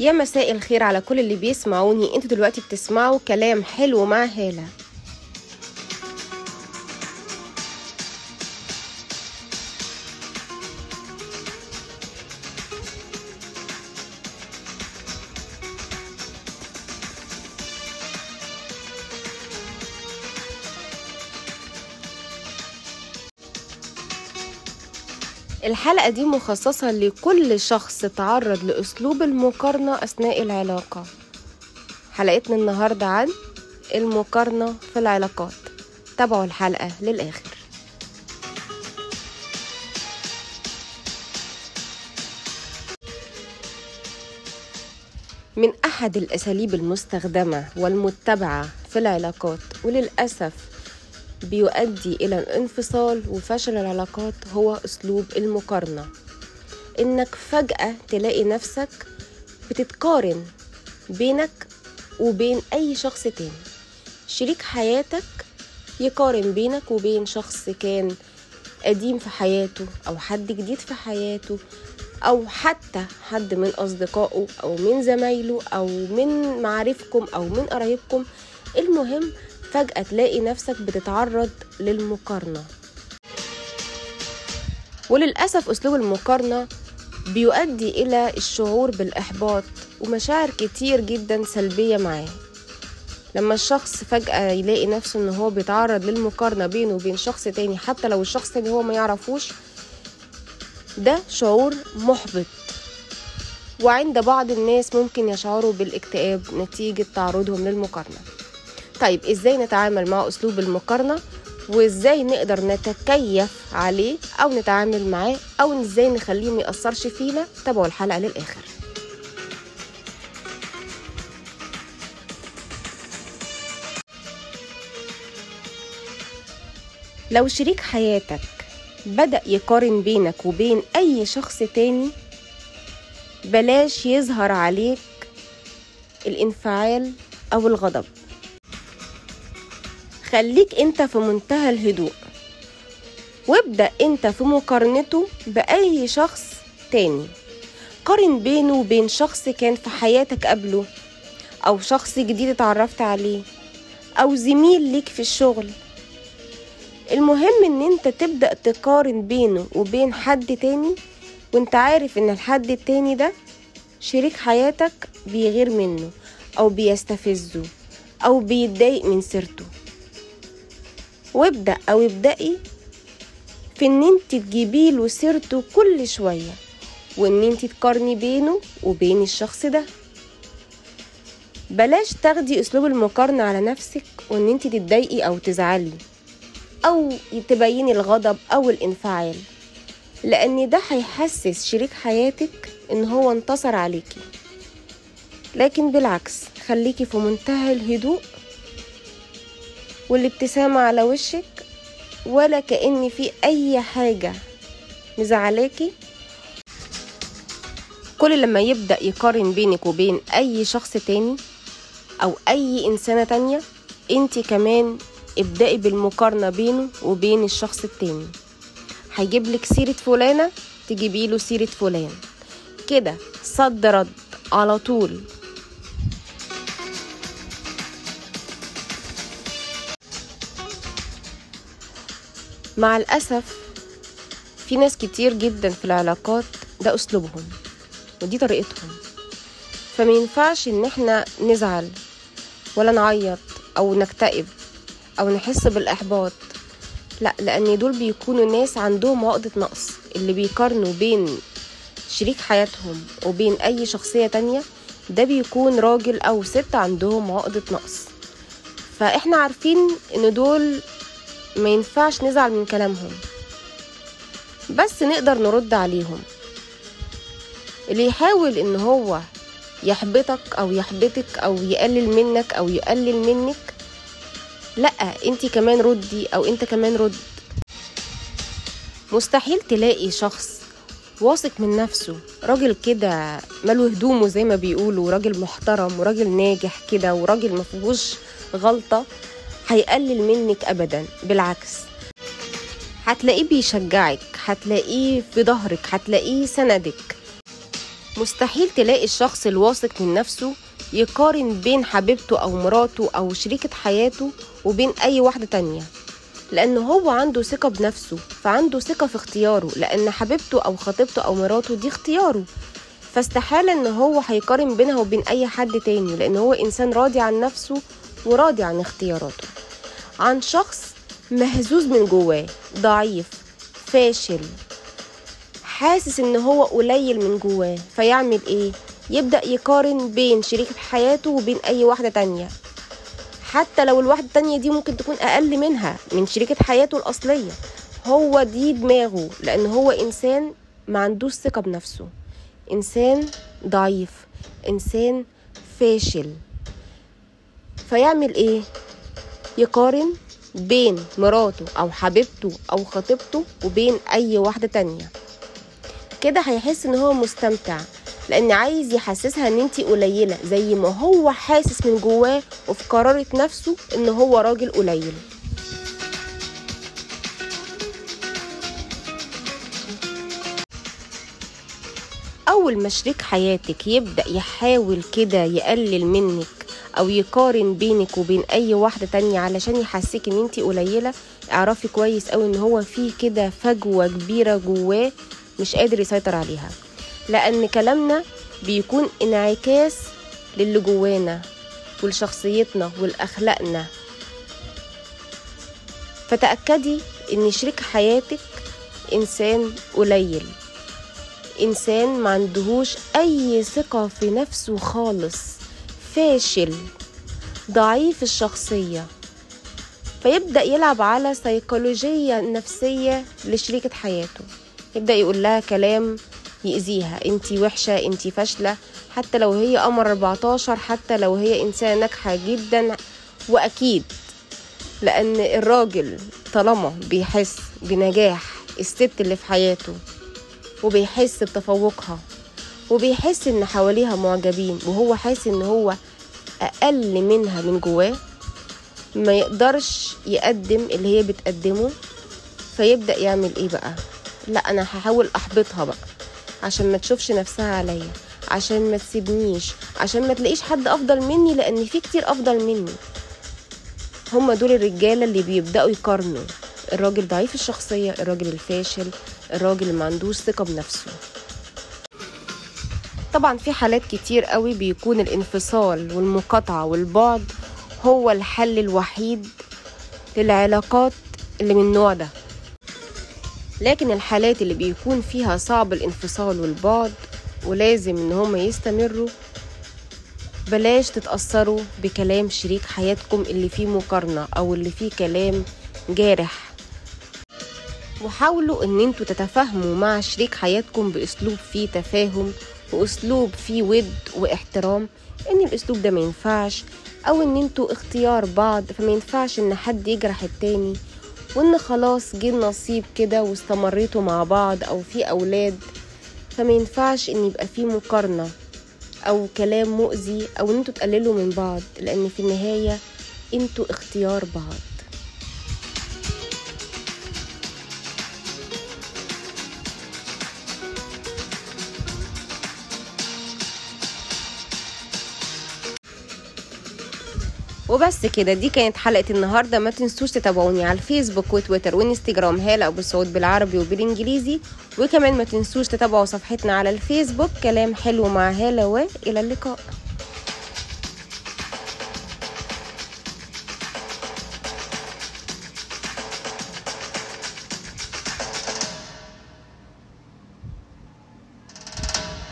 يا مساء الخير على كل اللي بيسمعوني. أنتوا دلوقتي بتسمعوا كلام حلو مع هالة. الحلقة دي مخصصة لكل شخص تعرض لأسلوب المقارنة أثناء العلاقة. حلقتنا النهاردة عن المقارنة في العلاقات. تابعوا الحلقة للآخر. من أحد الأساليب المستخدمة والمتبعة في العلاقات وللأسف بيؤدي إلى الانفصال وفشل العلاقات هو أسلوب المقارنة. إنك فجأة تلاقي نفسك بتتقارن بينك وبين أي شخص تاني. شريك حياتك يقارن بينك وبين شخص كان قديم في حياته أو حد جديد في حياته أو حتى حد من أصدقائه أو من زمايله أو من معارفكم أو من قرايبكم. المهم فجأة تلاقي نفسك بتتعرض للمقارنة. وللأسف أسلوب المقارنة بيؤدي إلى الشعور بالإحباط ومشاعر كتير جدا سلبية معاه. لما الشخص فجأة يلاقي نفسه إن هو بيتعرض للمقارنة بينه وبين شخص تاني حتى لو الشخص التاني هو ما يعرفوش ده شعور محبط. وعند بعض الناس ممكن يشعروا بالاكتئاب نتيجة تعرضهم للمقارنة. طيب إزاي نتعامل مع أسلوب المقارنة؟ وإزاي نقدر نتكيف عليه أو نتعامل معاه؟ أو إزاي نخليه ما يأثرش فينا؟ تابعوا الحلقة للآخر. لو شريك حياتك بدأ يقارن بينك وبين أي شخص تاني بلاش يظهر عليك الانفعال أو الغضب. خليك انت في منتهى الهدوء. وابدأ انت في مقارنته بأي شخص تاني. قارن بينه وبين شخص كان في حياتك قبله أو شخص جديد اتعرفت عليه أو زميل ليك في الشغل. المهم إن أنت تبدأ تقارن بينه وبين حد تاني وأنت عارف إن الحد التاني ده شريك حياتك بيغير منه أو بيستفزه أو بيتضايق من سيرته. وابدأ أو ابدأي في إن أنت تجيبي له سيرته كل شوية وإن أنت تقارني بينه وبين الشخص ده. بلاش تاخدي أسلوب المقارنة على نفسك وإن أنت تتضايقي أو تزعلي أو تبيني الغضب أو الانفعال لأن ده هيحسس شريك حياتك إن هو انتصر عليكي. لكن بالعكس خليكي في منتهى الهدوء والابتسامة على وشك ولا كأن في أي حاجة. مزعلاكي؟ كل لما يبدأ يقارن بينك وبين أي شخص تاني أو أي إنسانة تانية أنت كمان ابدأي بالمقارنة بينه وبين الشخص التاني. هيجيب لك سيرة فلانة تجيبي له سيرة فلان. كده صد رد على طول. مع الأسف في ناس كتير جدا في العلاقات ده أسلوبهم ودي طريقتهم. فما ينفعش إن إحنا نزعل ولا نعيط أو نكتئب أو نحس بالإحباط. لا لأن دول بيكونوا ناس عندهم عقدة نقص اللي بيقارنوا بين شريك حياتهم وبين أي شخصية تانية ده بيكون راجل أو ست عندهم عقدة نقص. فإحنا عارفين إن دول ما ينفعش نزعل من كلامهم. بس نقدر نرد عليهم. اللي يحاول إن هو يحبطك أو يحبطك أو يقلل منك أو يقلل منك لأ انت كمان ردي أو أنت كمان رد. مستحيل تلاقي شخص واثق من نفسه راجل كده ماله هدومه زي ما بيقولوا راجل محترم وراجل ناجح كده وراجل مفيهوش غلطة. هيقلل منك ابدا. بالعكس. هتلاقيه بيشجعك هتلاقيه في ظهرك هتلاقيه سندك. مستحيل تلاقي الشخص الواثق من نفسه يقارن بين حبيبته أو مراته أو شريكة حياته وبين أي واحدة تانية. لأن هو عنده ثقة بنفسه فعنده ثقة في اختياره لأن حبيبته أو خطيبته أو مراته دي اختياره. فاستحالة إن هو هيقارن بينها وبين أي حد تاني لأن هو إنسان راضي عن نفسه وراضي عن اختياراته. عن شخص مهزوز من جواه ضعيف فاشل حاسس إن هو قليل من جواه فيعمل إيه؟ يبدأ يقارن بين شريكة حياته وبين أي واحدة تانية. حتى لو الواحدة التانية دي ممكن تكون أقل منها من شريكة حياته الأصلية. هو دي دماغه لأن هو إنسان ما عندوش ثقة بنفسه. إنسان ضعيف إنسان فاشل. فيعمل إيه؟ يقارن بين مراته أو حبيبته أو خطيبته وبين أي واحدة تانية. كده هيحس إن هو مستمتع لأن عايز يحسسها إن أنتي قليلة زي ما هو حاسس من جواه وفي قرارة نفسه إن هو راجل قليل. أول ما شريك حياتك يبدأ يحاول كده يقلل منك أو يقارن بينك وبين أي واحدة تانية علشان يحسسك إن أنتي قليلة. اعرفي كويس أوي إن هو في كده فجوة كبيرة جواه مش قادر يسيطر عليها. لأن كلامنا بيكون انعكاس للي جوانا ولشخصيتنا ولأخلاقنا. فتأكدي إن شريك حياتك إنسان قليل. إنسان ما عندهوش أي ثقة في نفسه خالص. فاشل ضعيف الشخصية. فيبدأ يلعب على سيكولوجية نفسية لشريكة حياته. يبدأ يقول لها كلام يأذيها انتي وحشة انتي فاشلة حتى لو هي قمر 14 حتى لو هي إنسانة ناجحة جدا وأكيد لأن الراجل طالما بيحس بنجاح الست اللي في حياته وبيحس بتفوقها. وبيحس إن حواليها معجبين وهو حاسس إن هو أقل منها من جواه. ما يقدرش يقدم اللي هي بتقدمه فيبدأ يعمل إيه بقى؟ لأ أنا هحاول أحبطها بقى عشان ما تشوفش نفسها عليا عشان ما تسيبنيش عشان ما تلاقيش حد أفضل مني لأن في كتير أفضل مني. هما دول الرجالة اللي بيبدأوا يقارنوا الراجل ضعيف الشخصية الراجل الفاشل الراجل اللي ما عندوش ثقة بنفسه. طبعا في حالات كتير قوي بيكون الانفصال والمقاطعة والبعد هو الحل الوحيد للعلاقات اللي من النوع ده. لكن الحالات اللي بيكون فيها صعب الانفصال والبعد ولازم إن هما يستمروا بلاش تتأثروا بكلام شريك حياتكم اللي فيه مقارنة أو اللي فيه كلام جارح. وحاولوا إن أنتوا تتفاهموا مع شريك حياتكم بأسلوب فيه تفاهم واسلوب فيه ود واحترام. إن الأسلوب ده ما ينفعش أو إن أنتوا اختيار بعض فما ينفعش إن حد يجرح التاني وإن خلاص جه النصيب كده واستمريتوا مع بعض أو في أولاد فما ينفعش إن يبقى في مقارنة أو كلام مؤذي أو إن أنتوا تقللوا من بعض. لأن في النهاية أنتوا اختيار بعض. وبس كده دي كانت حلقة النهاردة. ما تنسوش تتابعوني على الفيسبوك وتويتر وإنستجرام. هالة أبو سعود بالعربي وبالإنجليزي وكمان ما تنسوش تتابعوا صفحتنا على الفيسبوك. كلام حلو مع هالة وإلى اللقاء.